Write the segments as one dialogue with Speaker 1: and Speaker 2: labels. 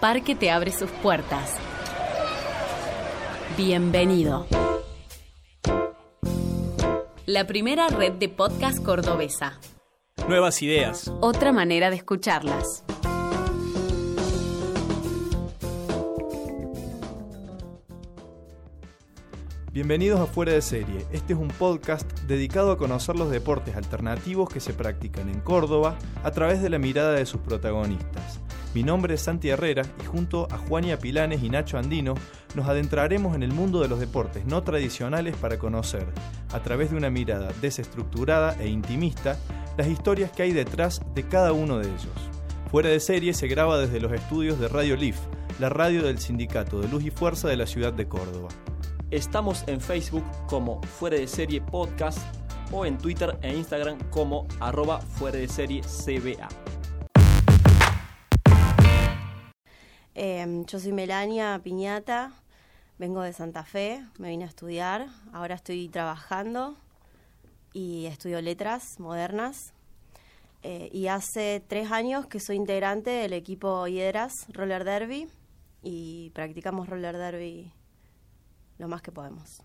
Speaker 1: parque te abre sus puertas. Bienvenido. La primera red de podcast cordobesa.
Speaker 2: Nuevas ideas.
Speaker 1: Otra manera de escucharlas.
Speaker 3: Bienvenidos a Fuera de Serie. Este es un podcast dedicado a conocer los deportes alternativos que se practican en Córdoba a través de la mirada de sus protagonistas. Mi nombre es Santi Herrera y junto a Juania Pilanes y Nacho Andino nos adentraremos en el mundo de los deportes no tradicionales para conocer, a través de una mirada desestructurada e intimista, las historias que hay detrás de cada uno de ellos. Fuera de serie se graba desde los estudios de Radio Leaf, la radio del Sindicato de Luz y Fuerza de la ciudad de Córdoba.
Speaker 2: Estamos en Facebook como Fuera de Serie Podcast o en Twitter e Instagram como arroba Fuera de Serie CBA.
Speaker 4: Em, yo soy Melania Piñata, vengo de Santa Fe, me vine a estudiar, ahora estoy trabajando y estudio letras modernas. Eh, y hace tres años que soy integrante del equipo Hiedras Roller Derby y practicamos roller derby lo más que podemos.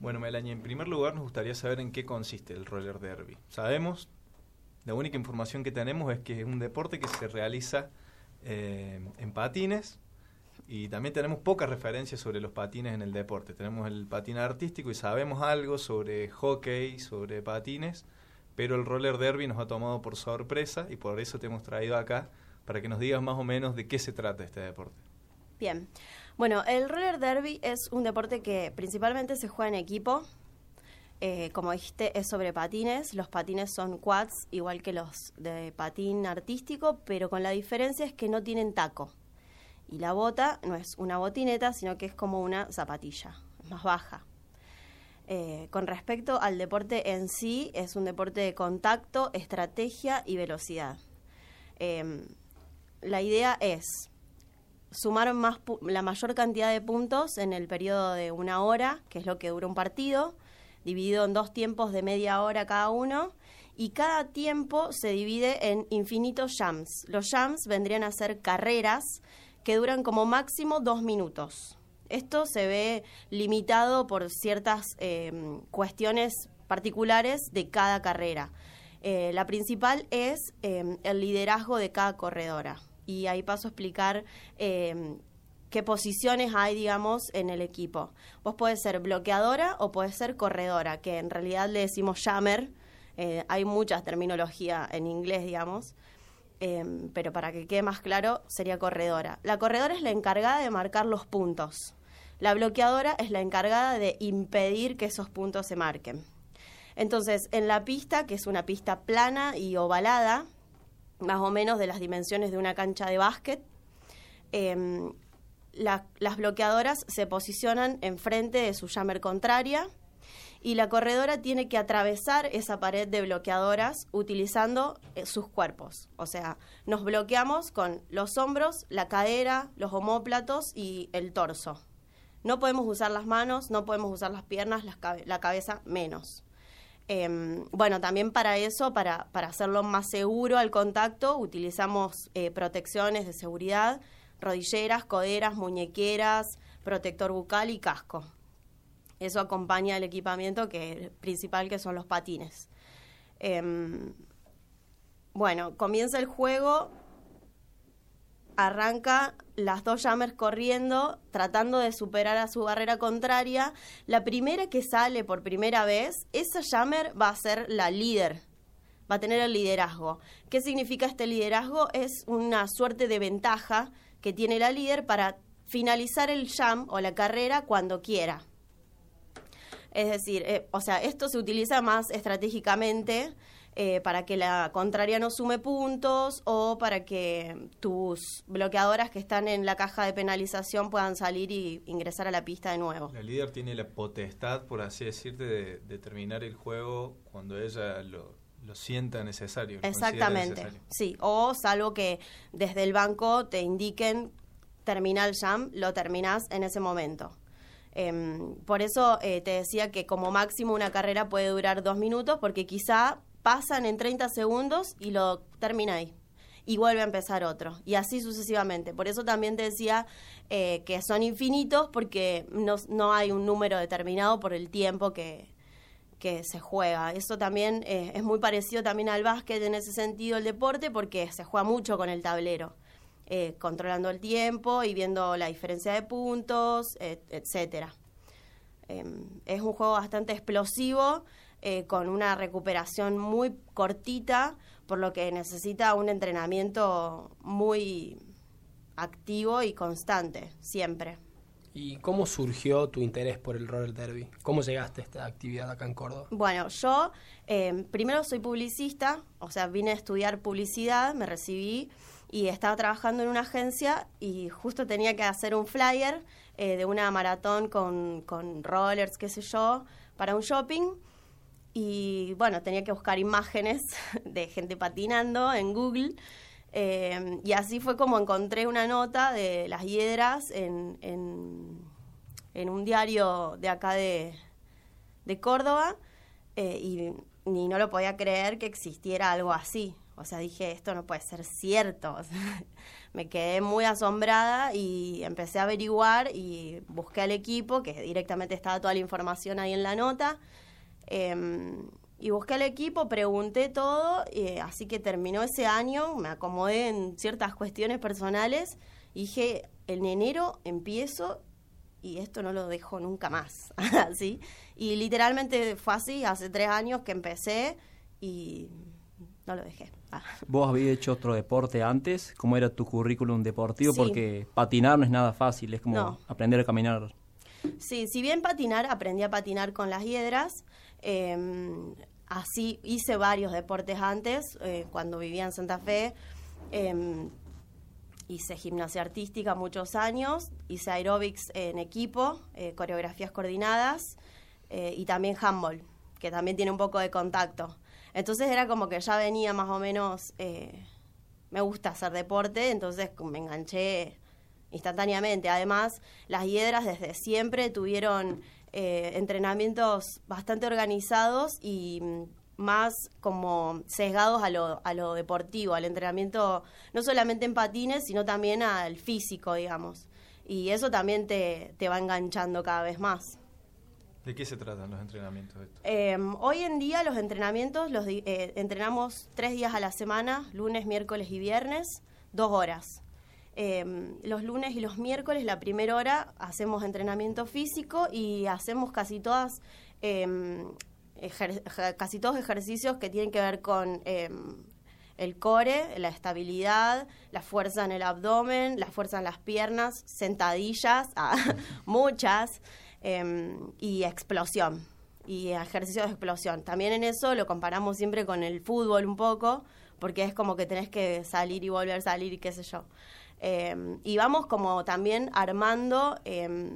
Speaker 3: Bueno, Melania, en primer lugar nos gustaría saber en qué consiste el roller derby. Sabemos la única información que tenemos es que es un deporte que se realiza eh, en patines y también tenemos pocas referencias sobre los patines en el deporte. Tenemos el patín artístico y sabemos algo sobre hockey, sobre patines, pero el roller derby nos ha tomado por sorpresa y por eso te hemos traído acá para que nos digas más o menos de qué se trata este deporte.
Speaker 4: Bien, bueno, el roller derby es un deporte que principalmente se juega en equipo, eh, como dijiste, es sobre patines. Los patines son quads, igual que los de patín artístico, pero con la diferencia es que no tienen taco. Y la bota no es una botineta, sino que es como una zapatilla, más baja. Eh, con respecto al deporte en sí, es un deporte de contacto, estrategia y velocidad. Em, la idea es sumar más la mayor cantidad de puntos en el periodo de una hora, que es lo que dura un partido, dividido en dos tiempos de media hora cada uno, y cada tiempo se divide en infinitos jams. Los jams vendrían a ser carreras que duran como máximo dos minutos. Esto se ve limitado por ciertas eh, cuestiones particulares de cada carrera. Eh, la principal es eh, el liderazgo de cada corredora. Y ahí paso a explicar qué posiciones hay, digamos, en el equipo. Vos podés ser bloqueadora o podés ser corredora, que en realidad le decimos jammer. Eh, hay mucha terminología en inglés, digamos. Em, pero para que quede más claro, sería corredora. La corredora es la encargada de marcar los puntos. La bloqueadora es la encargada de impedir que esos puntos se marquen. Entonces, en la pista, que es una pista plana y ovalada, más o menos de las dimensiones de una cancha de básquet, eh, las bloqueadoras se posicionan enfrente de su jammer contraria y la corredora tiene que atravesar esa pared de bloqueadoras utilizando eh, sus cuerpos. O sea, nos bloqueamos con los hombros, la cadera, los homóplatos y el torso. No podemos usar las manos, no podemos usar las piernas, la cabeza menos. Em, bueno, también para eso, para, para hacerlo más seguro al contacto, utilizamos eh, protecciones de seguridad rodilleras, coderas, muñequeras, protector bucal y casco. Eso acompaña el equipamiento que principal que son los patines. Em, bueno, comienza el juego, arranca las dos jammers corriendo, tratando de superar a su barrera contraria. La primera que sale por primera vez, esa jammer va a ser la líder, va a tener el liderazgo. ¿Qué significa este liderazgo? Es una suerte de ventaja que tiene la líder para finalizar el jam o la carrera cuando quiera. Es decir, eh, o sea, esto se utiliza más estratégicamente eh, para que la contraria no sume puntos o para que tus bloqueadoras que están en la caja de penalización puedan salir y ingresar a la pista de nuevo.
Speaker 3: La líder tiene la potestad, por así decirte, de, terminar el juego cuando ella lo, lo sienta necesario.
Speaker 4: Exactamente, sí. O salvo que desde el banco te indiquen terminal jam, lo terminás en ese momento. Em, por eso eh, te decía que como máximo una carrera puede durar dos minutos, porque quizá pasan en 30 segundos y lo termina ahí. y vuelve a empezar otro. Y así sucesivamente. Por eso también te decía eh, que son infinitos porque no, no hay un número determinado por el tiempo que, que se juega. Eso también eh, es muy parecido también al básquet en ese sentido el deporte porque se juega mucho con el tablero, eh, controlando el tiempo y viendo la diferencia de puntos, et- etcétera. Em, es un juego bastante explosivo, eh, con una recuperación muy cortita, por lo que necesita un entrenamiento muy activo y constante, siempre.
Speaker 5: ¿Y cómo surgió tu interés por el roller derby? ¿Cómo llegaste a esta actividad acá en Córdoba?
Speaker 4: Bueno, yo eh, primero soy publicista, o sea, vine a estudiar publicidad, me recibí y estaba trabajando en una agencia y justo tenía que hacer un flyer eh, de una maratón con, con rollers, qué sé yo, para un shopping. Y bueno, tenía que buscar imágenes de gente patinando en Google. Eh, y así fue como encontré una nota de las hiedras en, en, un diario de acá de, de Córdoba eh, y ni no lo podía creer que existiera algo así. O sea, dije, esto no puede ser cierto. Me quedé muy asombrada y empecé a averiguar y busqué al equipo, que directamente estaba toda la información ahí en la nota. Eh, y busqué al equipo, pregunté todo, eh, así que terminó ese año, me acomodé en ciertas cuestiones personales y dije, en enero empiezo y esto no lo dejo nunca más, así. Y literalmente fue así, hace tres años que empecé y no lo dejé. Ah.
Speaker 2: ¿Vos habías hecho otro deporte antes? ¿Cómo era tu currículum deportivo?
Speaker 4: Sí.
Speaker 2: Porque patinar no es nada fácil, es como
Speaker 4: No.
Speaker 2: aprender a caminar.
Speaker 4: Sí, si bien patinar, aprendí a patinar con las hiedras. Eh, así hice varios deportes antes, eh, cuando vivía en Santa Fe. eh, hice gimnasia artística muchos años, hice aeróbics en equipo, eh, coreografías coordinadas eh, y también handball, que también tiene un poco de contacto. Entonces era como que ya venía más o menos, me gusta hacer deporte, entonces me enganché instantáneamente. Además, las hiedras desde siempre tuvieron eh, entrenamientos bastante organizados y mm, más como sesgados a lo, a lo deportivo, al entrenamiento no solamente en patines, sino también al físico, digamos. Y eso también te, te va enganchando cada vez más.
Speaker 3: ¿De qué se tratan los entrenamientos?
Speaker 4: Eh, hoy en día los entrenamientos los eh, entrenamos tres días a la semana, lunes, miércoles y viernes, dos horas. Eh, los lunes y los miércoles, la primera hora, hacemos entrenamiento físico y hacemos casi todas ejer- casi todos ejercicios que tienen que ver con eh, el core, la estabilidad, la fuerza en el abdomen, la fuerza en las piernas, sentadillas, ah, muchas, y explosión, y ejercicios de explosión. También en eso lo comparamos siempre con el fútbol un poco, porque es como que tenés que salir y volver a salir y qué sé yo. Eh, y vamos como también armando eh,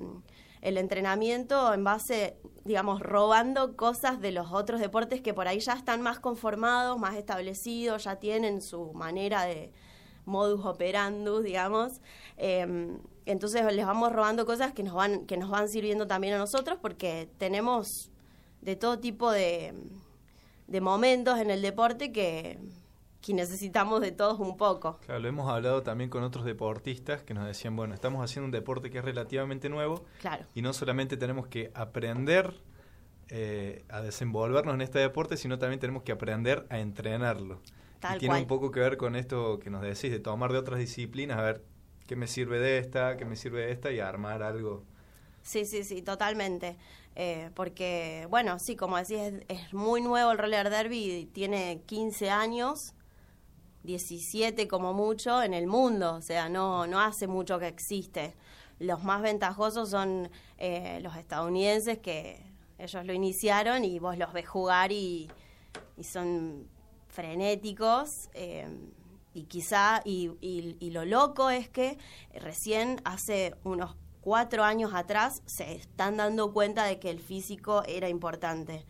Speaker 4: el entrenamiento en base, digamos, robando cosas de los otros deportes que por ahí ya están más conformados, más establecidos, ya tienen su manera de modus operandus, digamos. Eh, entonces les vamos robando cosas que nos van, que nos van sirviendo también a nosotros porque tenemos de todo tipo de, de momentos en el deporte que, que necesitamos de todos un poco.
Speaker 3: Claro, lo hemos hablado también con otros deportistas que nos decían, bueno, estamos haciendo un deporte que es relativamente nuevo
Speaker 4: Claro.
Speaker 3: y no solamente tenemos que aprender eh, a desenvolvernos en este deporte, sino también tenemos que aprender a entrenarlo.
Speaker 4: Tal
Speaker 3: y tiene
Speaker 4: cual.
Speaker 3: un poco que ver con esto que nos decís, de tomar de otras disciplinas, a ver qué me sirve de esta, qué me sirve de esta y armar algo.
Speaker 4: Sí, sí, sí, totalmente. Eh, porque, bueno, sí, como decís, es, es muy nuevo el roller derby, tiene 15 años, 17 como mucho en el mundo, o sea, no, no hace mucho que existe. Los más ventajosos son eh, los estadounidenses que ellos lo iniciaron y vos los ves jugar y, son frenéticos. eh, y quizá, y, y- y lo loco es que recién hace unos cuatro años atrás se están dando cuenta de que el físico era importante.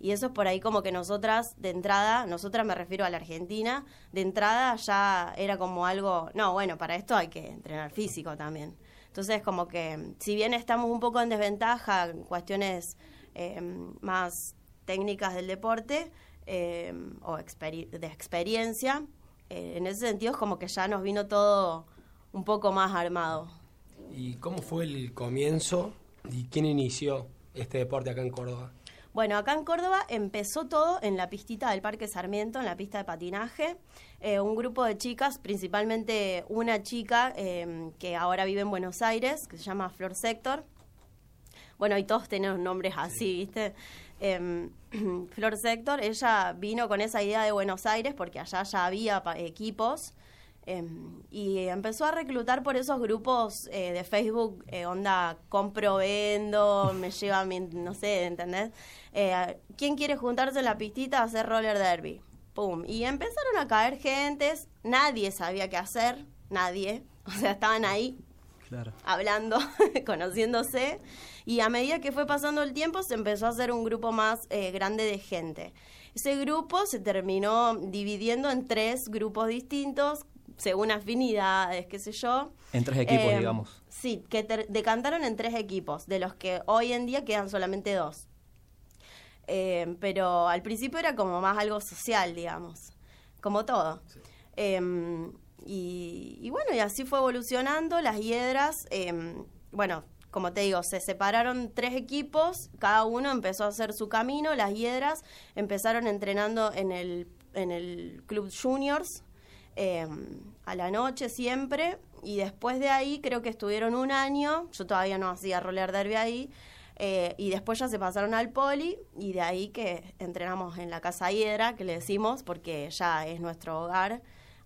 Speaker 4: Y eso es por ahí como que nosotras de entrada, nosotras me refiero a la Argentina, de entrada ya era como algo, no, bueno, para esto hay que entrenar físico también. Entonces como que si bien estamos un poco en desventaja en cuestiones eh, más técnicas del deporte eh, o de experiencia, eh, en ese sentido es como que ya nos vino todo un poco más armado.
Speaker 5: ¿Y cómo fue el comienzo y quién inició este deporte acá en Córdoba?
Speaker 4: Bueno, acá en Córdoba empezó todo en la pistita del Parque Sarmiento, en la pista de patinaje. Eh, un grupo de chicas, principalmente una chica eh, que ahora vive en Buenos Aires, que se llama Flor Sector. Bueno, y todos tenemos nombres así, ¿viste? Em, Flor Sector, ella vino con esa idea de Buenos Aires porque allá ya había equipos Em, y empezó a reclutar por esos grupos eh, de Facebook, eh, onda compro, vendo, me lleva, mi, no sé, ¿entendés? Eh, ¿Quién quiere juntarse en la pistita a hacer roller derby? Pum. Y empezaron a caer gentes, nadie sabía qué hacer, nadie. O sea, estaban ahí hablando, conociéndose. Y a medida que fue pasando el tiempo, se empezó a hacer un grupo más grande de gente. Ese grupo se terminó dividiendo en tres grupos distintos, según afinidades, qué sé yo.
Speaker 2: En tres equipos,
Speaker 4: Em,
Speaker 2: digamos.
Speaker 4: Sí, que ter- decantaron en tres equipos, de los que hoy en día quedan solamente dos. Em, pero al principio era como más algo social, digamos, como todo. Em, y, y bueno, y así fue evolucionando las hiedras. bueno, como te digo, se separaron tres equipos, cada uno empezó a hacer su camino. Las hiedras empezaron entrenando en el, en el Club Juniors, eh, a la noche siempre y después de ahí creo que estuvieron un año, yo todavía no hacía roller derby ahí eh, y después ya se pasaron al poli y de ahí que entrenamos en la casa hiedra que le decimos porque ya es nuestro hogar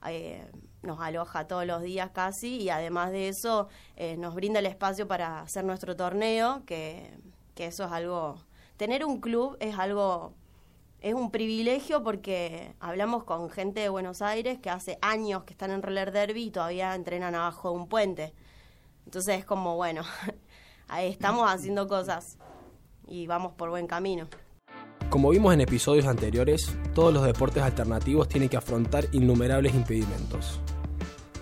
Speaker 4: eh, nos aloja todos los días casi y además de eso eh, nos brinda el espacio para hacer nuestro torneo que, que eso es algo tener un club es algo es un privilegio porque hablamos con gente de Buenos Aires que hace años que están en roller derby y todavía entrenan abajo de un puente. Entonces es como, bueno, ahí estamos haciendo cosas y vamos por buen camino.
Speaker 5: Como vimos en episodios anteriores, todos los deportes alternativos tienen que afrontar innumerables impedimentos.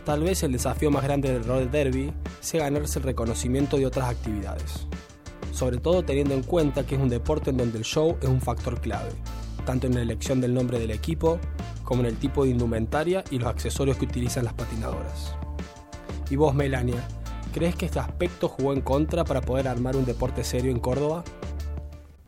Speaker 5: Tal vez el desafío más grande del roller derby sea ganarse el reconocimiento de otras actividades. Sobre todo teniendo en cuenta que es un deporte en donde el show es un factor clave, tanto en la elección del nombre del equipo como en el tipo de indumentaria y los accesorios que utilizan las patinadoras. Y vos, Melania, ¿crees que este aspecto jugó en contra para poder armar un deporte serio en Córdoba?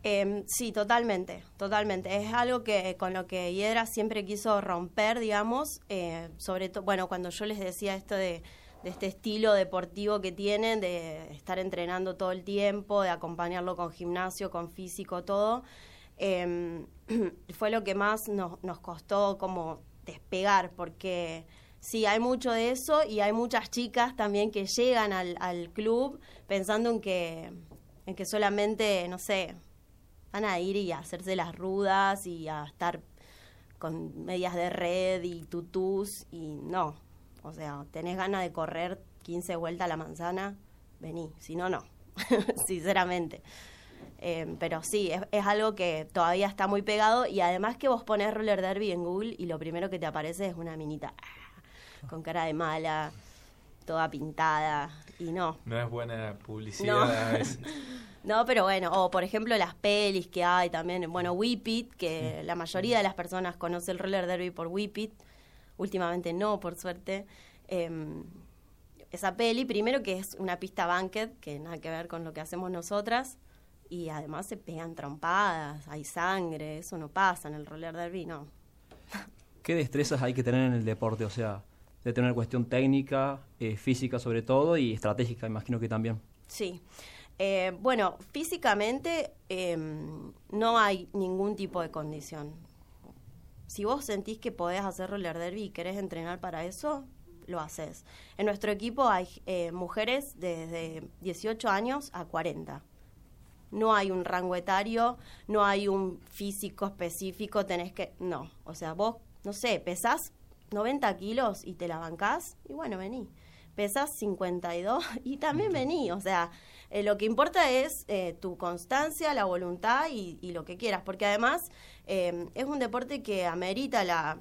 Speaker 4: Eh, sí, totalmente, totalmente. Es algo que con lo que Hiedra siempre quiso romper, digamos, eh, sobre todo, bueno, cuando yo les decía esto de este estilo deportivo que tienen, de estar entrenando todo el tiempo, de acompañarlo con gimnasio, con físico, todo, eh, fue lo que más nos, nos costó como despegar, porque sí, hay mucho de eso y hay muchas chicas también que llegan al, al club pensando en que, en que solamente, no sé, van a ir y a hacerse las rudas y a estar con medias de red y tutús y no. O sea, tenés ganas de correr 15 vueltas a la manzana, vení, si no, no, sinceramente. Eh, pero sí, es, es, algo que todavía está muy pegado y además que vos pones roller derby en Google y lo primero que te aparece es una minita ah, con cara de mala, toda pintada y no.
Speaker 3: No es buena publicidad
Speaker 4: No.
Speaker 3: a veces.
Speaker 4: No, pero bueno, o por ejemplo las pelis que hay también, bueno, Whip It, que la mayoría de las personas conoce el roller derby por Whip It, últimamente no, por suerte. Eh, esa peli, primero que es una pista banquet, que nada que ver con lo que hacemos nosotras, y además se pegan trompadas, hay sangre, eso no pasa en el roller derby, no.
Speaker 2: ¿Qué destrezas hay que tener en el deporte? O sea, de tener cuestión técnica, eh, física sobre todo y estratégica, imagino que también.
Speaker 4: Sí. Eh, bueno, físicamente eh, no hay ningún tipo de condición. Si vos sentís que podés hacer roller derby y querés entrenar para eso, lo haces. En nuestro equipo hay eh, mujeres desde 18 años a 40. No hay un rango etario, no hay un físico específico, tenés que... No, o sea, vos, no sé, pesás 90 kilos y te la bancás, y bueno, vení. Pesás 52 y también vení, o sea, eh, lo que importa es eh, tu constancia, la voluntad y, y, lo que quieras, porque además eh, es un deporte que amerita la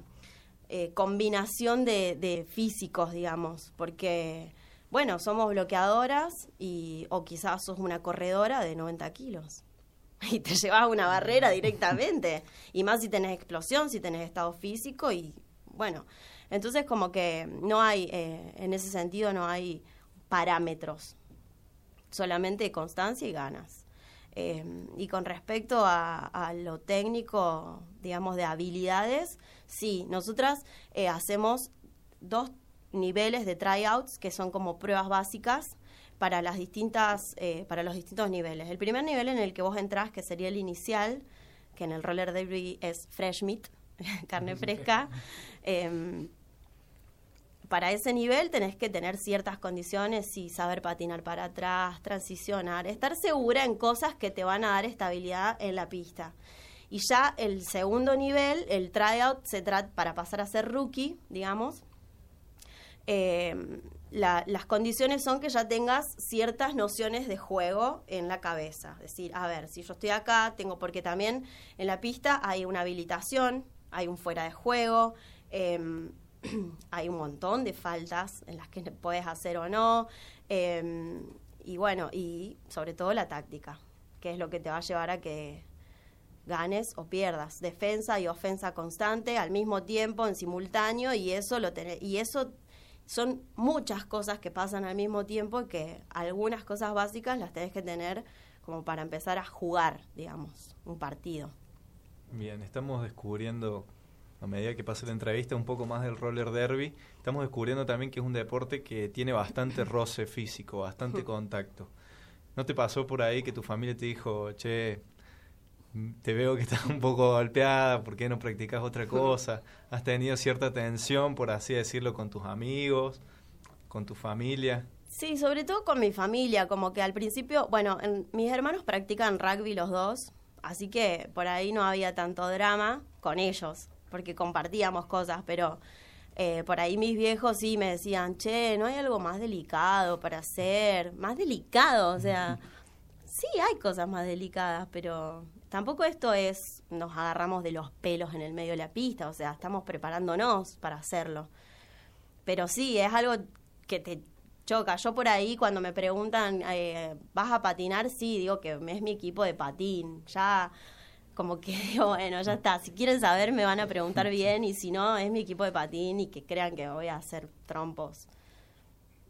Speaker 4: eh, combinación de, de, físicos, digamos, porque, bueno, somos bloqueadoras y, o quizás sos una corredora de 90 kilos. Y te llevas una barrera directamente, y más si tenés explosión, si tenés estado físico y, bueno, Entonces como que no hay, eh, en ese sentido no hay parámetros, solamente constancia y ganas. Eh, y con respecto a, lo técnico, digamos, de habilidades, sí, nosotras eh, hacemos dos niveles de tryouts que son como pruebas básicas para las distintas eh, para los distintos niveles. El primer nivel en el que vos entrás, que sería el inicial, que en el roller derby es fresh meat, carne fresca. Em, para ese nivel tenés que tener ciertas condiciones y saber patinar para atrás, transicionar, estar segura en cosas que te van a dar estabilidad en la pista. Y ya el segundo nivel, el tryout, se trata para pasar a ser rookie, digamos. Eh, las condiciones son que ya tengas ciertas nociones de juego en la cabeza. Es decir, a ver, si yo estoy acá, tengo, porque también en la pista hay una habilitación, hay un fuera de juego, eh, hay un montón de faltas en las que puedes hacer o no. Em, y bueno, y sobre todo la táctica, que es lo que te va a llevar a que ganes o pierdas. Defensa y ofensa constante al mismo tiempo, en simultáneo, y eso lo y eso son muchas cosas que pasan al mismo tiempo que algunas cosas básicas las tenés que tener como para empezar a jugar, digamos, un partido.
Speaker 3: Bien, estamos descubriendo a medida que pasa la entrevista un poco más del roller derby, estamos descubriendo también que es un deporte que tiene bastante roce físico, bastante contacto. ¿No te pasó por ahí que tu familia te dijo, che, te veo que estás un poco golpeada, ¿por qué no practicas otra cosa? ¿Has tenido cierta tensión, por así decirlo, con tus amigos, con tu familia?
Speaker 4: Sí, sobre todo con mi familia, como que al principio, bueno, mis hermanos practican rugby los dos, así que por ahí no había tanto drama con ellos porque compartíamos cosas, pero eh, por ahí mis viejos sí me decían, che, ¿no hay algo más delicado para hacer? Más delicado, o sea, sí hay cosas más delicadas, pero tampoco esto es, nos agarramos de los pelos en el medio de la pista, o sea, estamos preparándonos para hacerlo. Pero sí, es algo que te choca. Yo por ahí cuando me preguntan, eh, ¿vas a patinar? Sí, digo que es mi equipo de patín. Ya como que digo, bueno, ya está, si quieren saber me van a preguntar bien y si no, es mi equipo de patín y que crean que voy a hacer trompos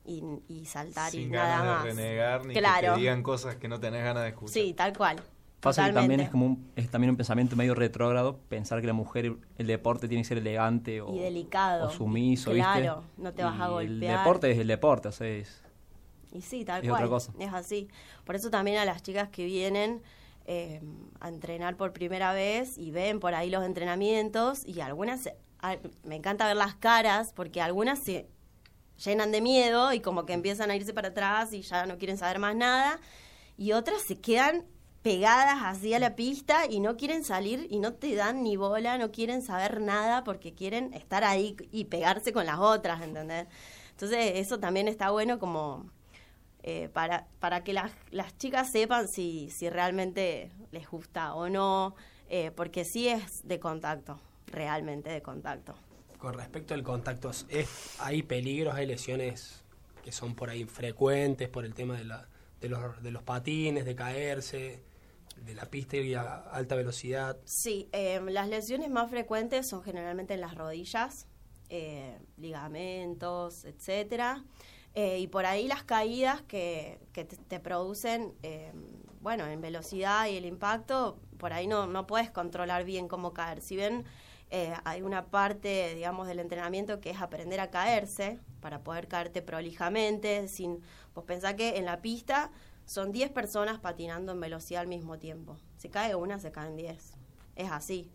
Speaker 4: y, saltar y nada más.
Speaker 3: De renegar ni claro. que te digan cosas que no tenés ganas de escuchar.
Speaker 4: Sí, tal cual.
Speaker 2: Pasa que también es como un, es también un pensamiento medio retrógrado pensar que la mujer, el deporte tiene que ser elegante o,
Speaker 4: y delicado.
Speaker 2: o sumiso,
Speaker 4: claro, no te vas a golpear.
Speaker 2: El deporte es el deporte, o sea, es,
Speaker 4: y sí, tal cual. Es así. Por eso también a las chicas que vienen eh, a entrenar por primera vez y ven por ahí los entrenamientos y algunas, me encanta ver las caras porque algunas se llenan de miedo y como que empiezan a irse para atrás y ya no quieren saber más nada y otras se quedan pegadas así a la pista y no quieren salir y no te dan ni bola, no quieren saber nada porque quieren estar ahí y pegarse con las otras, ¿entendés? Entonces eso también está bueno como eh, para, para que las, las chicas sepan si, si realmente les gusta o no, eh, porque sí es de contacto, realmente de contacto.
Speaker 5: Con respecto al contacto, ¿es, ¿hay peligros, hay lesiones que son por ahí frecuentes por el tema de, la, de, los, de los patines, de caerse? De la pista y a alta velocidad.
Speaker 4: Sí, em, las lesiones más frecuentes son generalmente en las rodillas, eh, ligamentos, etcétera. Eh, y por ahí las caídas que, que te, producen, eh, bueno, en velocidad y el impacto, por ahí no, no puedes controlar bien cómo caer. Si bien eh, hay una parte, digamos, del entrenamiento que es aprender a caerse para poder caerte prolijamente, sin, pues pensá que en la pista son 10 personas patinando en velocidad al mismo tiempo. Si cae una, se caen 10. Es así,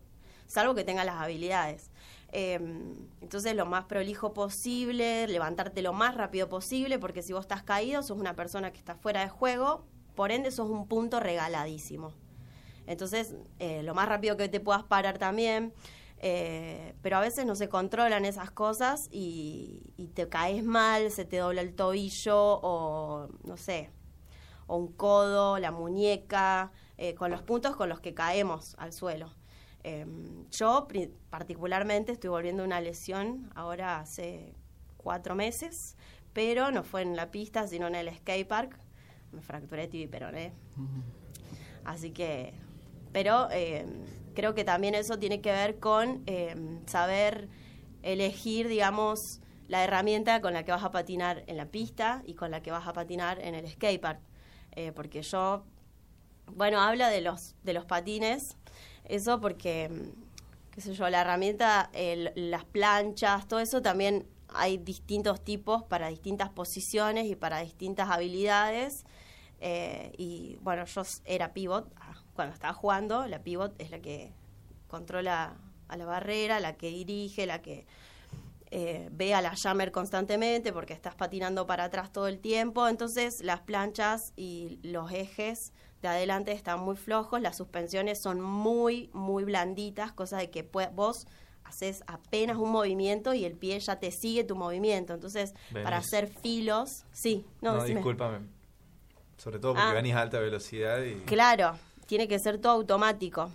Speaker 4: salvo que tenga las habilidades. Em, entonces, lo más prolijo posible, levantarte lo más rápido posible, porque si vos estás caído, sos una persona que está fuera de juego, por ende sos un punto regaladísimo. Entonces, eh, lo más rápido que te puedas parar también. Eh, pero a veces no se controlan esas cosas y, te caes mal, se te dobla el tobillo o no sé, o un codo, la muñeca, eh, con los puntos con los que caemos al suelo. Em, yo particularmente estoy volviendo una lesión ahora hace cuatro meses, pero no fue en la pista, sino en el skate park. Me fracturé tibia y peroné. Así que, pero em, creo que también eso tiene que ver con em, saber elegir, digamos, la herramienta con la que vas a patinar en la pista y con la que vas a patinar en el skatepark. Eh, porque yo, bueno, habla de los, de los patines, eso porque, mm, qué sé yo, la herramienta, el- las planchas, todo eso también hay distintos tipos para distintas posiciones y para distintas habilidades. Eh, y bueno, yo era pivot ah, cuando estaba jugando. La pivot es la que controla a la barrera, la que dirige, la que eh, ve a la jammer constantemente porque estás patinando para atrás todo el tiempo. Entonces las planchas y los ejes de adelante están muy flojos, las suspensiones son muy, muy blanditas, cosa de que vos haces apenas un movimiento y el pie ya te sigue tu movimiento. Entonces,
Speaker 3: Venís.
Speaker 4: para hacer filos, sí, no,
Speaker 3: No, discúlpame. Sobre todo porque
Speaker 4: Ah.
Speaker 3: venís a alta velocidad y...
Speaker 4: Claro, tiene que ser todo automático.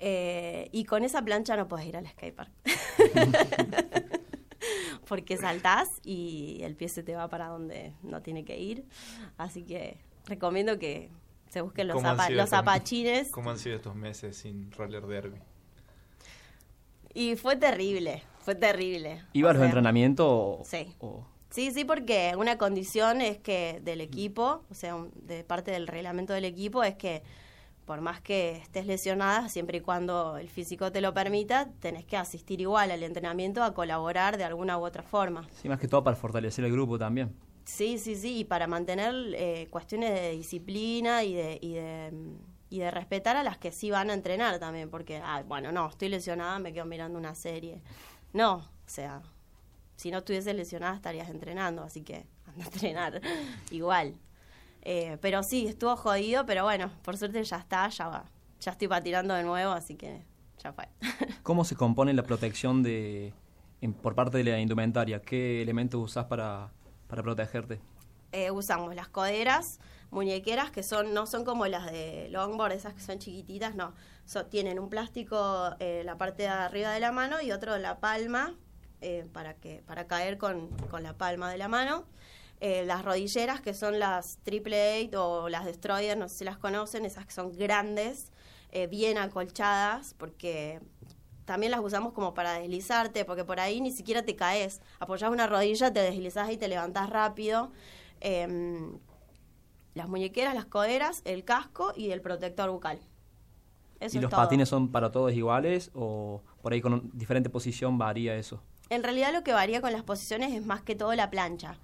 Speaker 4: Eh, y con esa plancha no puedes ir al skatepark. Porque saltás y el pie se te va para donde no tiene que ir. Así que recomiendo que se busquen los,
Speaker 3: ¿Cómo han
Speaker 4: zapa-
Speaker 3: sido
Speaker 4: los zapachines.
Speaker 3: ¿Cómo han sido estos meses sin roller derby?
Speaker 4: Y fue terrible, fue terrible.
Speaker 2: ¿Iba
Speaker 4: O
Speaker 2: a los entrenamientos o,
Speaker 4: Sí.
Speaker 2: o-
Speaker 4: Sí, sí, porque una condición es que del equipo, o sea, un- de parte del reglamento del equipo, es que por más que estés lesionada, siempre y cuando el físico te lo permita, tenés que asistir igual al entrenamiento a colaborar de alguna u otra forma.
Speaker 2: sí, más que todo para fortalecer el grupo también?
Speaker 4: Sí, sí, sí, y para mantener eh, cuestiones de disciplina y de, y, de, y de respetar a las que sí van a entrenar también, porque, ah, bueno, no, estoy lesionada, me quedo mirando una serie. No, o sea, si no estuviese lesionada estarías entrenando, así que anda a entrenar igual. Eh, pero sí, estuvo jodido, pero bueno, por suerte ya está, ya va. Ya estoy patinando de nuevo, así que ya fue.
Speaker 2: ¿Cómo se compone la protección de en- por parte de la indumentaria? ¿Qué elementos usás para, para protegerte?
Speaker 4: Eh, usamos las coderas, muñequeras que son no son como las de longboard, esas que son chiquititas, no. So- tienen un plástico en la parte de arriba de la mano y otro en la palma eh, para que para caer con, con la palma de la mano. Eh, las rodilleras que son las Triple Eight o las Destroyer, no sé si las conocen, esas que son grandes, eh, bien acolchadas, porque también las usamos como para deslizarte, porque por ahí ni siquiera te caes. Apoyás una rodilla, te deslizás y te levantás rápido. Em, las muñequeras, las coderas, el casco y el protector bucal. Eso
Speaker 2: ¿Y los
Speaker 4: todo.
Speaker 2: patines son para todos iguales o por ahí con diferente posición varía eso?
Speaker 4: En realidad lo que varía con las posiciones es más que todo la plancha.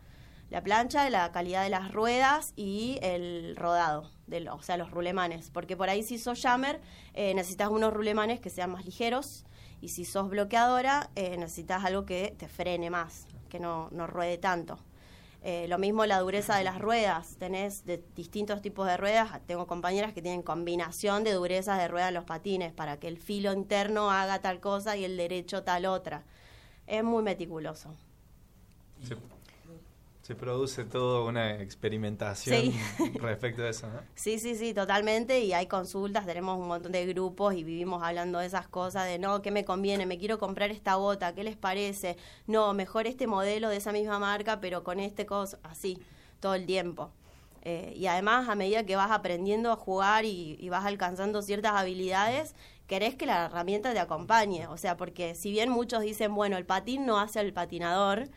Speaker 4: La plancha, la calidad de las ruedas y el rodado, de o sea, los rulemanes. Porque por ahí si sos jammer, eh, necesitas unos rulemanes que sean más ligeros. Y si sos bloqueadora, eh, necesitas algo que te frene más, que no, no ruede tanto. Eh, lo mismo la dureza de las ruedas. Tenés de distintos tipos de ruedas. Tengo compañeras que tienen combinación de durezas de ruedas en los patines para que el filo interno haga tal cosa y el derecho tal otra. Es muy meticuloso.
Speaker 3: Se, se produce toda una experimentación
Speaker 4: Sí.
Speaker 3: respecto a eso, ¿no?
Speaker 4: Sí, sí, sí, totalmente. Y hay consultas, tenemos un montón de grupos y vivimos hablando de esas cosas, de no, ¿qué me conviene? Me quiero comprar esta bota, ¿qué les parece? No, mejor este modelo de esa misma marca, pero con este cosa, así, todo el tiempo. Eh, y además, a medida que vas aprendiendo a jugar y, y vas alcanzando ciertas habilidades, querés que la herramienta te acompañe. O sea, porque si bien muchos dicen, bueno, el patín no hace al patinador,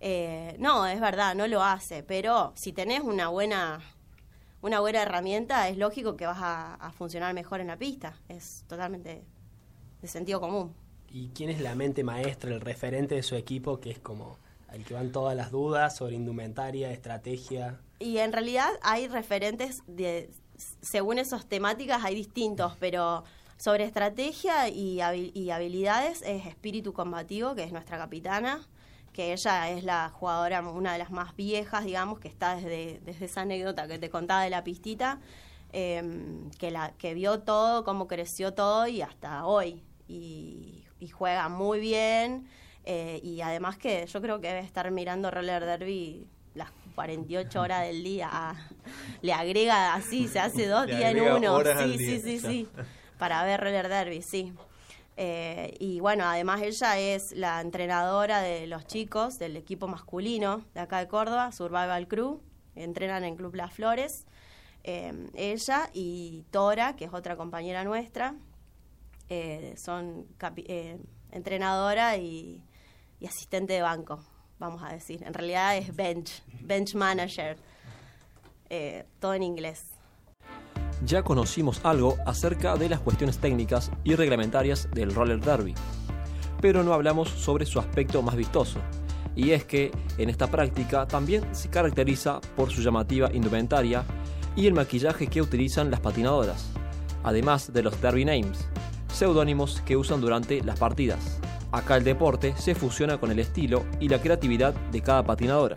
Speaker 4: eh, no, es verdad, no lo hace. Pero si tenés una buena una buena herramienta, es lógico que vas a, a funcionar mejor en la pista. Es totalmente de sentido común.
Speaker 5: ¿Y quién es la mente maestra, el referente de su equipo, que es como el que van todas las dudas sobre indumentaria, estrategia?
Speaker 4: Y en realidad hay referentes de, según esas temáticas hay distintos, pero sobre estrategia y habilidades es Espíritu Combativo, que es nuestra capitana, que ella es la jugadora, una de las más viejas, digamos, que está desde, desde esa anécdota que te contaba de la pistita, em, que, la, que vio todo, cómo creció todo y hasta hoy. Y, y juega muy bien. eh, y además que yo creo que debe estar mirando Roller Derby las 48 horas del día. Le agrega así, se hace dos días en uno. Sí, sí, sí, sí. Para ver Roller Derby, sí. Eh, y bueno, además ella es la entrenadora de los chicos del equipo masculino de acá de Córdoba, Survival Crew, entrenan en Club Las Flores. Eh, ella y Tora, que es otra compañera nuestra, eh, son eh, entrenadora y, y asistente de banco, vamos a decir. En realidad es bench, bench manager, eh, todo en inglés.
Speaker 2: Ya conocimos algo acerca de las cuestiones técnicas y reglamentarias del roller derby, pero no hablamos sobre su aspecto más vistoso, y es que en esta práctica también se caracteriza por su llamativa indumentaria y el maquillaje que utilizan las patinadoras, además de los derby names, seudónimos que usan durante las partidas. Acá el deporte se fusiona con el estilo y la creatividad de cada patinadora,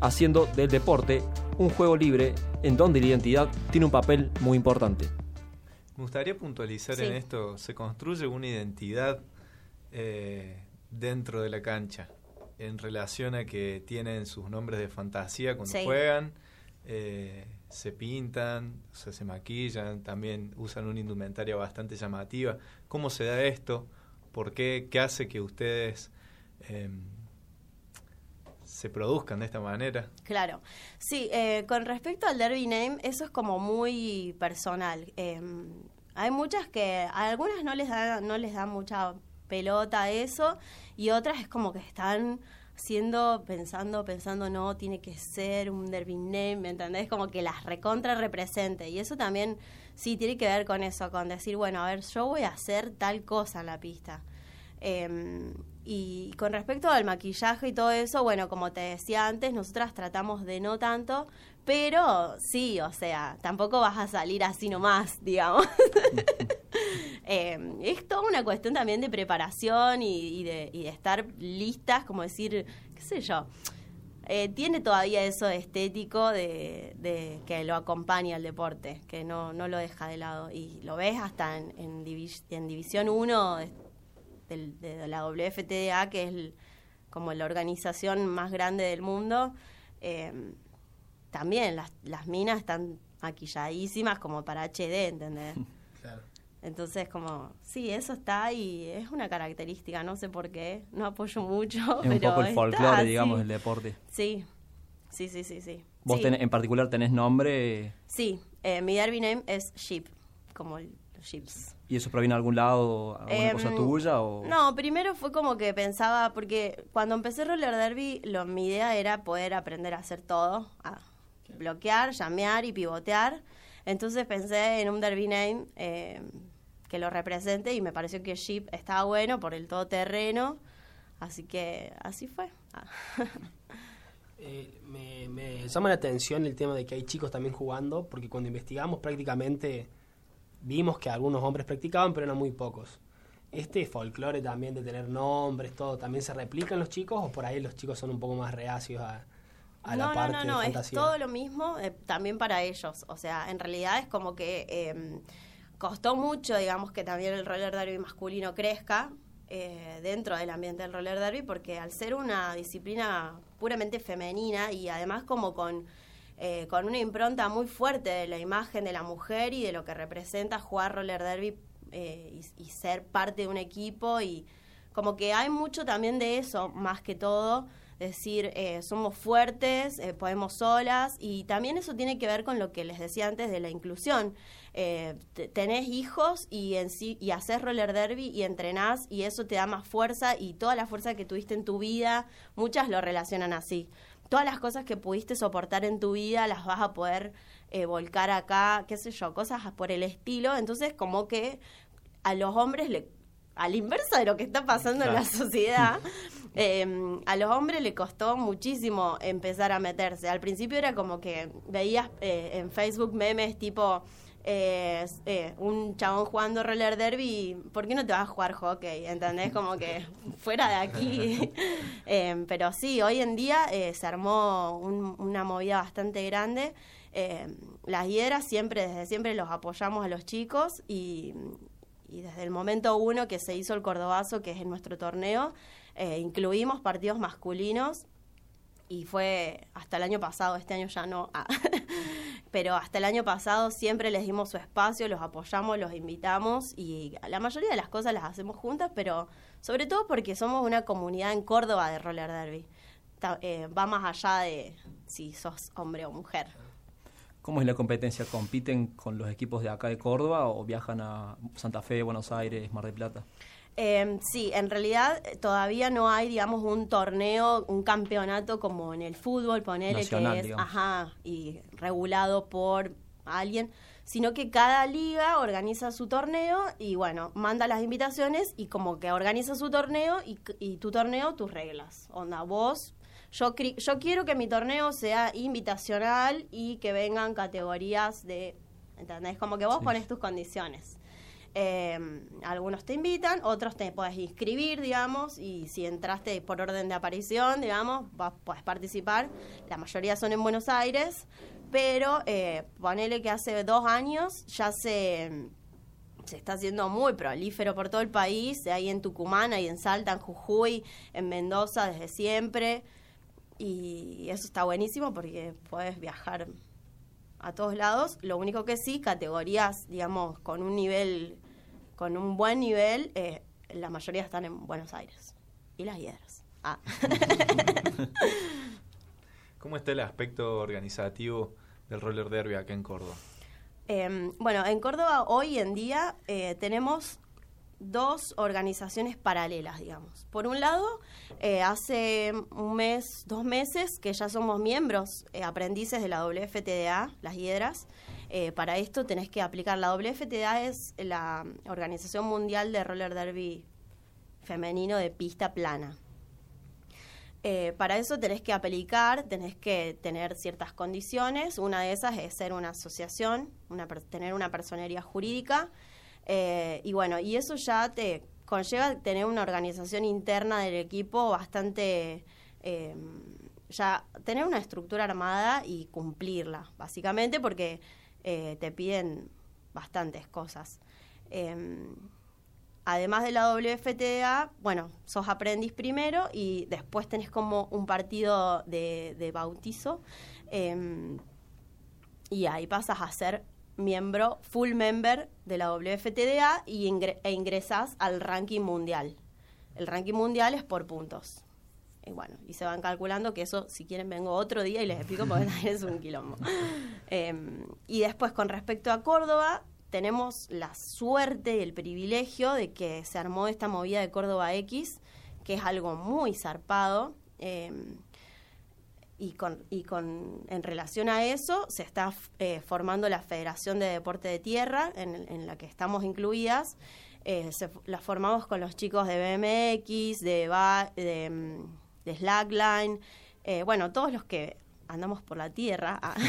Speaker 2: haciendo del deporte un juego libre en donde la identidad tiene un papel muy importante.
Speaker 3: Me gustaría puntualizar
Speaker 4: Sí.
Speaker 3: en esto, se construye una identidad eh, dentro de la cancha en relación a que tienen sus nombres de fantasía cuando
Speaker 4: Sí.
Speaker 3: juegan, eh, se pintan, o sea, se maquillan, también usan una indumentaria bastante llamativa. ¿Cómo se da esto? ¿Por qué? ¿Qué hace que ustedes em, se produzcan de esta manera?
Speaker 4: Claro. Sí, eh, con respecto al Derby Name, eso es como muy personal. Eh, hay muchas que a algunas no les da, no les da mucha pelota eso y otras es como que están siendo, pensando, pensando, no, tiene que ser un Derby Name, ¿me entendés? Como que las recontra represente. Y eso también, sí, tiene que ver con eso, con decir, bueno, a ver, yo voy a hacer tal cosa en la pista. Eh, y con respecto al maquillaje y todo eso, bueno, como te decía antes, nosotras tratamos de no tanto, pero sí, o sea, tampoco vas a salir así nomás, digamos. Eh, es toda una cuestión también de preparación y, y de, y de estar listas, como decir, qué sé yo. Eh, tiene todavía eso estético de, de que lo acompaña al deporte, que no, no lo deja de lado. Y lo ves hasta en, en, divis- en División 1 de, del- de la WFTDA, que es el- como la organización más grande del mundo. eh, también las, las minas están maquilladísimas como para HD, ¿entendés?
Speaker 5: Claro.
Speaker 4: Entonces, como, sí, eso está y es una característica, no sé por qué, no apoyo mucho,
Speaker 2: Es un poco el
Speaker 4: está,
Speaker 2: folclore,
Speaker 4: sí.
Speaker 2: digamos, del deporte.
Speaker 4: Sí, sí, sí, sí, sí.
Speaker 2: ¿Vos
Speaker 4: sí.
Speaker 2: tenés- en particular tenés nombre
Speaker 4: Sí, eh, mi derby name es Sheep, como el- los Sheeps.
Speaker 2: Y eso proviene de algún lado, alguna
Speaker 4: Em,
Speaker 2: cosa tuya? O...
Speaker 4: No, primero fue como que pensaba, porque cuando empecé roller derby, lo, mi idea era poder aprender a hacer todo, a bloquear, llamear y pivotear. Entonces pensé en un derby name eh, que lo represente y me pareció que Sheep estaba bueno por el todoterreno. Así que así fue. Ah.
Speaker 5: Eh, me, me llama la atención el tema de que hay chicos también jugando, porque cuando investigamos prácticamente vimos que algunos hombres practicaban, pero eran muy pocos. Este folclore también de tener nombres, todo, ¿también se replica en los chicos o por ahí los chicos son un poco más reacios a, a la parte
Speaker 4: no, no,
Speaker 5: de
Speaker 4: no, es todo lo mismo eh, también para ellos. O sea, en realidad es como que eh, costó mucho, digamos, que también el roller derby masculino crezca eh, dentro del ambiente del roller derby, porque al ser una disciplina puramente femenina y además como con, eh, con una impronta muy fuerte de la imagen de la mujer y de lo que representa jugar roller derby eh, y, y ser parte de un equipo y como que hay mucho también de eso, más que todo, decir, eh, somos fuertes, eh, podemos solas, y también eso tiene que ver con lo que les decía antes de la inclusión. Eh, te- tenés hijos y, en sí, y haces roller derby y entrenás y eso te da más fuerza y toda la fuerza que tuviste en tu vida, muchas lo relacionan así. Todas las cosas que pudiste soportar en tu vida las vas a poder eh, volcar acá, qué sé yo, cosas por el estilo. Entonces, como que a los hombres le al inverso de lo que está pasando en la sociedad, eh, a los hombres le costó muchísimo empezar a meterse. Al principio era como que veías eh, en Facebook memes tipo eh, eh, un chabón jugando roller derby, ¿por qué no te vas a jugar hockey? ¿Entendés? Como que fuera de aquí. Eh, pero sí, hoy en día eh, se armó un- una movida bastante grande. Las hiedras siempre, desde siempre los apoyamos a los chicos y, y desde el momento uno que se hizo el Cordobazo, que es en nuestro torneo, incluimos partidos masculinos y fue hasta el año pasado, este año ya no, ah. Pero hasta el año pasado siempre les dimos su espacio, los apoyamos, los invitamos y la mayoría de las cosas las hacemos juntas, pero sobre todo porque somos una comunidad en Córdoba de roller derby. Eh, va más allá de si sos hombre o mujer.
Speaker 2: ¿Cómo es la competencia? ¿Compiten con los equipos de acá de Córdoba o viajan a Santa Fe, Buenos Aires, Mar del Plata?
Speaker 4: Eh, sí, en realidad eh, todavía no hay, digamos, un torneo, un campeonato como en el fútbol, ponele
Speaker 2: Nacional,
Speaker 4: que es,
Speaker 2: digamos.
Speaker 4: ajá, y regulado por alguien, sino que cada liga organiza su torneo y bueno, manda las invitaciones y como que organiza su torneo y, y tu torneo, tus reglas. Onda, vos, yo, yo quiero que mi torneo sea invitacional y que vengan categorías de, ¿entendés? Como que vos
Speaker 2: Sí.
Speaker 4: pones tus condiciones. Eh, algunos te invitan, otros te puedes inscribir, digamos, y si entraste por orden de aparición, digamos, vas, puedes participar. La mayoría son en Buenos Aires, pero eh, ponele que hace dos años ya se, se está haciendo muy prolífero por todo el país, ahí en Tucumán, ahí en Salta, en Jujuy, en Mendoza desde siempre. Y eso está buenísimo porque puedes viajar a todos lados. Lo único que sí, categorías, digamos, con un nivel, con un buen nivel, eh, la mayoría están en Buenos Aires. Y las hiedras. Ah.
Speaker 3: ¿Cómo está el aspecto organizativo del roller derby acá en Córdoba?
Speaker 4: Eh, bueno, en Córdoba hoy en día eh, tenemos dos organizaciones paralelas, digamos. Por un lado, eh, hace un mes, dos meses, que ya somos miembros, eh, aprendices de la WFTDA, las hiedras. Eh, para esto tenés que aplicar. La WFTDA es la Organización Mundial de Roller Derby Femenino de Pista Plana. Eh, para eso tenés que aplicar, tenés que tener ciertas condiciones. Una de esas es ser una asociación, tener una personería jurídica. Eh, y bueno, y eso ya te conlleva tener una organización interna del equipo bastante... ya tener una estructura armada y cumplirla, básicamente, porque eh, te piden bastantes cosas. Em, además de la WFTA, bueno, sos aprendiz primero y después tenés como un partido de, bautizo em, y ahí pasas a ser miembro, full member de la WFTDA y e ingresas al ranking mundial. El ranking mundial es por puntos. Y bueno, y se van calculando que eso, si quieren, vengo otro día y les explico porque también es un quilombo. Em, y después, con respecto a Córdoba, tenemos la suerte y el privilegio de que se armó esta movida de Córdoba X, que es algo muy zarpado. em, y con, y con en relación a eso se está eh, formando la Federación de Deporte de Tierra, en, en la que estamos incluidas. Eh, se- la formamos con los chicos de BMX, de, ba- de, mm, de Slackline, eh, bueno, todos los que andamos por la tierra. Ah.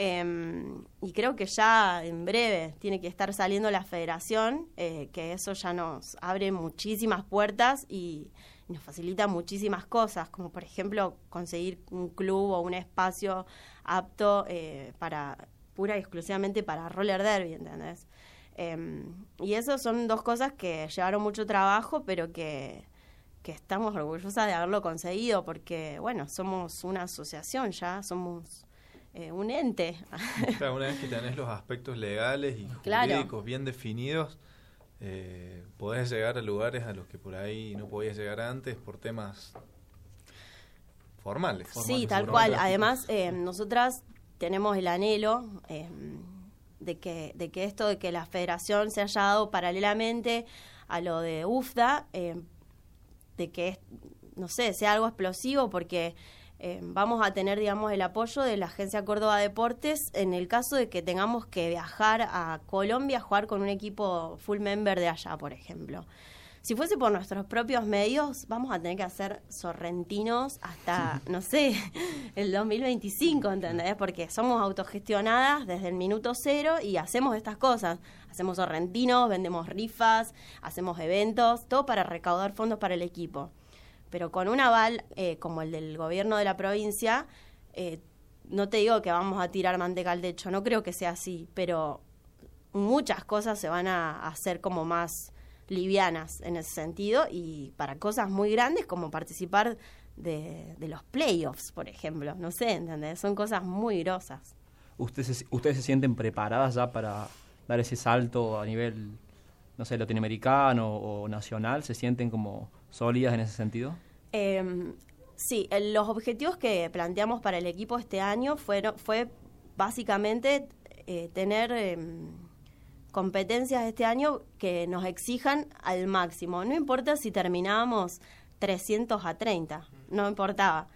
Speaker 4: Em, y creo que ya en breve tiene que estar saliendo la federación, eh, que eso ya nos abre muchísimas puertas y nos facilita muchísimas cosas, como por ejemplo conseguir un club o un espacio apto eh, para pura y exclusivamente para roller derby, ¿entendés? Em, y eso son dos cosas que llevaron mucho trabajo, pero que, que estamos orgullosas de haberlo conseguido, porque, bueno, somos una asociación ya, somos eh, un ente.
Speaker 3: Claro, una vez que tenés los aspectos legales y
Speaker 4: Claro.
Speaker 3: jurídicos bien definidos, eh, podés llegar a lugares a los que por ahí no podías llegar antes por temas formales.
Speaker 4: Sí, tal cual. Además, eh, nosotras tenemos el anhelo eh, de, que, de que esto de que la federación se haya dado paralelamente a lo de UFDA, de que, es- no sé, sea algo explosivo, porque eh, vamos a tener, digamos, el apoyo de la Agencia Córdoba Deportes en el caso de que tengamos que viajar a Colombia a jugar con un equipo full member de allá, por ejemplo. Si fuese por nuestros propios medios, vamos a tener que hacer sorrentinos hasta, no sé, el 2025, ¿entendés? Porque somos autogestionadas desde el minuto cero y hacemos estas cosas. Hacemos sorrentinos, vendemos rifas, hacemos eventos, todo para recaudar fondos para el equipo. Pero con un aval eh, como el del gobierno de la provincia, eh, no te digo que vamos a tirar manteca al techo, no creo que sea así, pero muchas cosas se van a hacer como más livianas en ese sentido y para cosas muy grandes como participar de, de los playoffs, por ejemplo. No sé, ¿entendés? Son cosas muy grosas.
Speaker 2: ¿Ustedes, se- ¿Ustedes se sienten preparadas ya para dar ese salto a nivel, no sé, latinoamericano o nacional? ¿Se sienten como sólidas en ese sentido?
Speaker 4: Eh, sí, los objetivos que planteamos para el equipo este año fueron, fue básicamente eh, tener, eh, competencias este año que nos exijan al máximo. No importa si terminábamos 300 a 30, no importaba.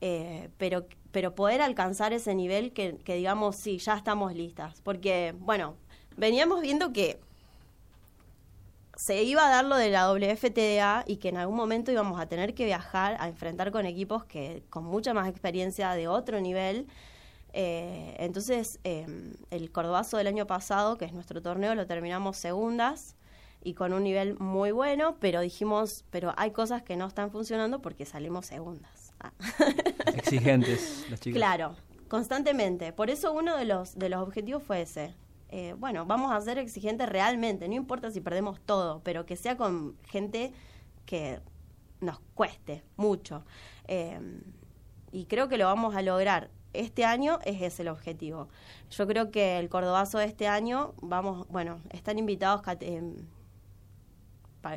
Speaker 4: Eh, pero, pero poder alcanzar ese nivel que, que digamos, sí, ya estamos listas. Porque, bueno, veníamos viendo que se iba a dar lo de la WFTDA y que en algún momento íbamos a tener que viajar a enfrentar con equipos que con mucha más experiencia de otro nivel. Eh, entonces, eh, el Cordobazo del año pasado, que es nuestro torneo, lo terminamos segundas y con un nivel muy bueno, pero dijimos, pero hay cosas que no están funcionando porque salimos segundas. Ah.
Speaker 2: Exigentes las chicas.
Speaker 4: Claro, constantemente. Por eso uno de los, de los objetivos fue ese, eh, bueno, vamos a ser exigentes realmente, no importa si perdemos todo, pero que sea con gente que nos cueste mucho. Eh, y creo que lo vamos a lograr. Este año es ese el objetivo. Yo creo que el Cordobazo de este año, vamos, bueno, están invitados eh,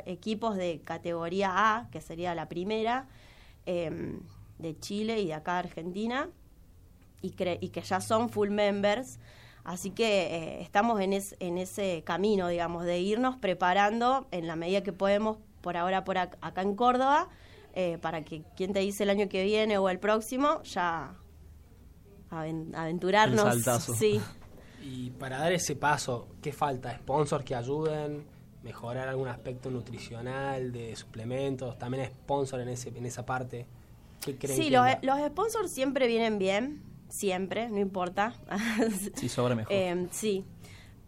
Speaker 4: equipos de categoría A, que sería la primera, de Chile y de acá Argentina, y, que ya son full members Así que eh, estamos en, ese camino, digamos, de irnos preparando en la medida que podemos, por ahora, por acá, en Córdoba, eh, para que quien te dice el año que viene o el próximo, ya aventurarnos. Sí.
Speaker 5: Y para dar ese paso, ¿qué falta? ¿Sponsors que ayuden? ¿Mejorar algún aspecto nutricional, de suplementos? ¿También sponsor en, ese, en esa parte?
Speaker 4: ¿Qué sí, los, los sponsors siempre vienen bien siempre, no importa.
Speaker 2: Sí, sobra mejor.
Speaker 4: Eh, sí,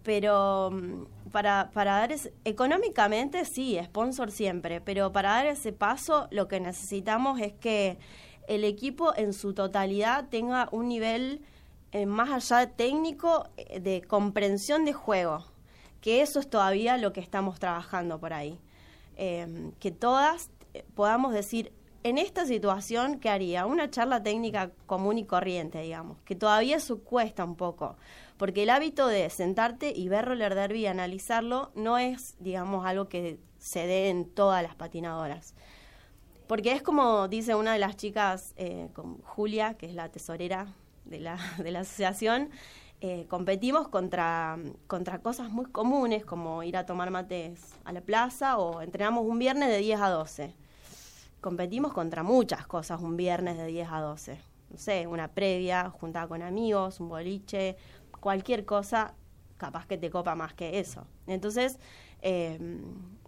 Speaker 4: pero mm, para, para dar ese, económicamente sí, sponsor siempre, pero para dar ese paso lo que necesitamos es que el equipo en su totalidad tenga un nivel eh, más allá técnico eh, de comprensión de juego, que eso es todavía lo que estamos trabajando por ahí. que todas podamos decir, en esta situación, ¿qué haría? Una charla técnica común y corriente, digamos, que todavía eso cuesta un poco, porque el hábito de sentarte y ver roller derby y analizarlo no es, digamos, algo que se dé en todas las patinadoras. Porque es como dice una de las chicas, eh, Julia, que es la tesorera de la, de la asociación, eh, competimos contra, contra cosas muy comunes como ir a tomar mates a la plaza o entrenamos un viernes de 10 a 12 competimos contra muchas cosas un viernes de 10 a 12. No sé, una previa, juntada con amigos, un boliche, cualquier cosa, capaz que te copa más que eso. Entonces, em,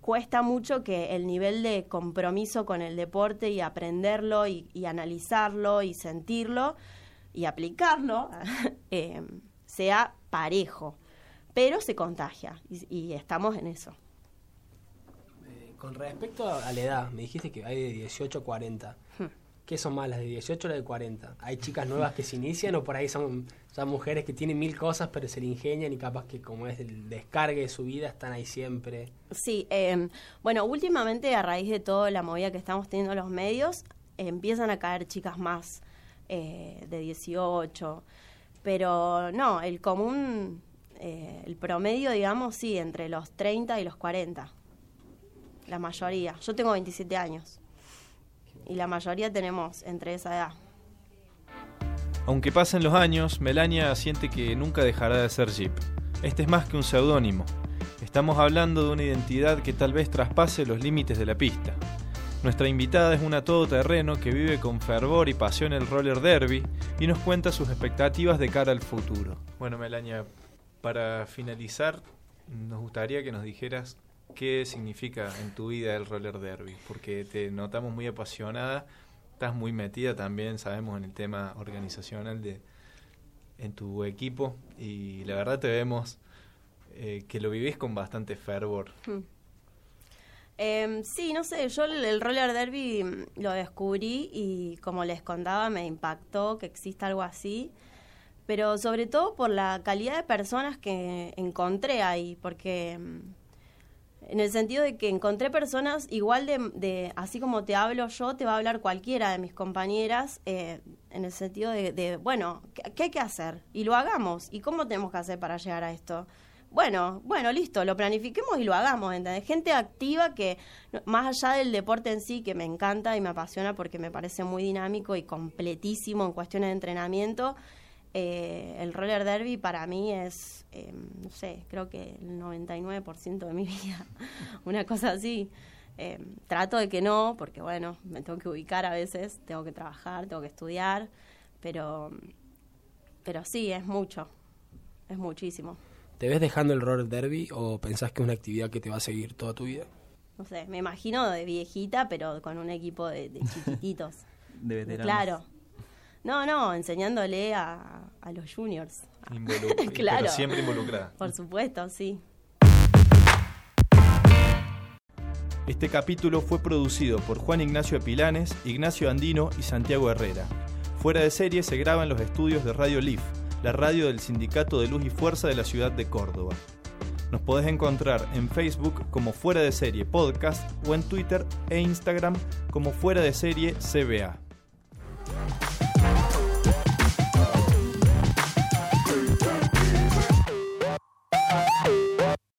Speaker 4: cuesta mucho que el nivel de compromiso con el deporte y aprenderlo y, analizarlo y sentirlo y aplicarlo em, sea parejo, pero se contagia y estamos en eso.
Speaker 5: Con respecto a la edad, me dijiste que hay de 18 a 40. Hmm. ¿Qué son más, las de 18 o las de 40? ¿Hay chicas nuevas que se inician o por ahí son, son mujeres que tienen mil cosas pero se le ingenian y capaz que como es el descargue de su vida están ahí siempre?
Speaker 4: Sí, eh, bueno, últimamente a raíz de toda la movida que estamos teniendo los medios, empiezan a caer chicas más eh, de 18, pero no, el común, eh, el promedio, digamos, sí, entre los 30 y los 40 la mayoría. Yo tengo 27 años y la mayoría tenemos entre esa edad.
Speaker 3: Aunque pasen los años, Melania siente que nunca dejará de ser Jeep. Este es más que un seudónimo. Estamos hablando de una identidad que tal vez traspase los límites de la pista. Nuestra invitada es una todoterreno que vive con fervor y pasión el roller derby y nos cuenta sus expectativas de cara al futuro. Bueno, Melania, para finalizar, nos gustaría que nos dijeras qué significa en tu vida el roller derby, porque te notamos muy apasionada, estás muy metida también, sabemos, en el tema organizacional de en tu equipo y la verdad te vemos eh, que lo vivís con bastante fervor. Hmm.
Speaker 4: Em, sí, no sé, yo el, roller derby lo descubrí y como les contaba me impactó que exista algo así, pero sobre todo por la calidad de personas que encontré ahí, porque em, en el sentido de que encontré personas igual de, así como te hablo yo, te va a hablar cualquiera de mis compañeras, eh, en el sentido de, bueno, ¿qué, hay que hacer? Y lo hagamos. ¿Y cómo tenemos que hacer para llegar a esto? Bueno, bueno, listo, lo planifiquemos y lo hagamos, ¿entendés? Gente activa que, más allá del deporte en sí, que me encanta y me apasiona porque me parece muy dinámico y completísimo en cuestiones de entrenamiento, Eh, el roller derby para mí es, eh, no sé, creo que el 99% de mi vida, una cosa así. Eh, trato de que no, porque bueno, me tengo que ubicar a veces, tengo que trabajar, tengo que estudiar, pero, pero sí, es mucho, es muchísimo.
Speaker 5: ¿Te ves dejando el roller derby o pensás que es una actividad que te va a seguir toda tu vida?
Speaker 4: No sé, me imagino de viejita, pero con un equipo de, de chiquititos.
Speaker 2: De veteranos.
Speaker 4: Claro. No, no, enseñándole a, a los juniors.
Speaker 3: Involu-
Speaker 4: Claro.
Speaker 3: Pero siempre involucrada.
Speaker 4: Por supuesto, sí.
Speaker 3: Este capítulo fue producido por Juan Ignacio Epilanes, Ignacio Andino y Santiago Herrera. Fuera de serie se graba en los estudios de Radio Leaf, la radio del Sindicato de Luz y Fuerza de la ciudad de Córdoba. Nos podés encontrar en Facebook como Fuera de Serie Podcast o en Twitter e Instagram como Fuera de Serie CBA.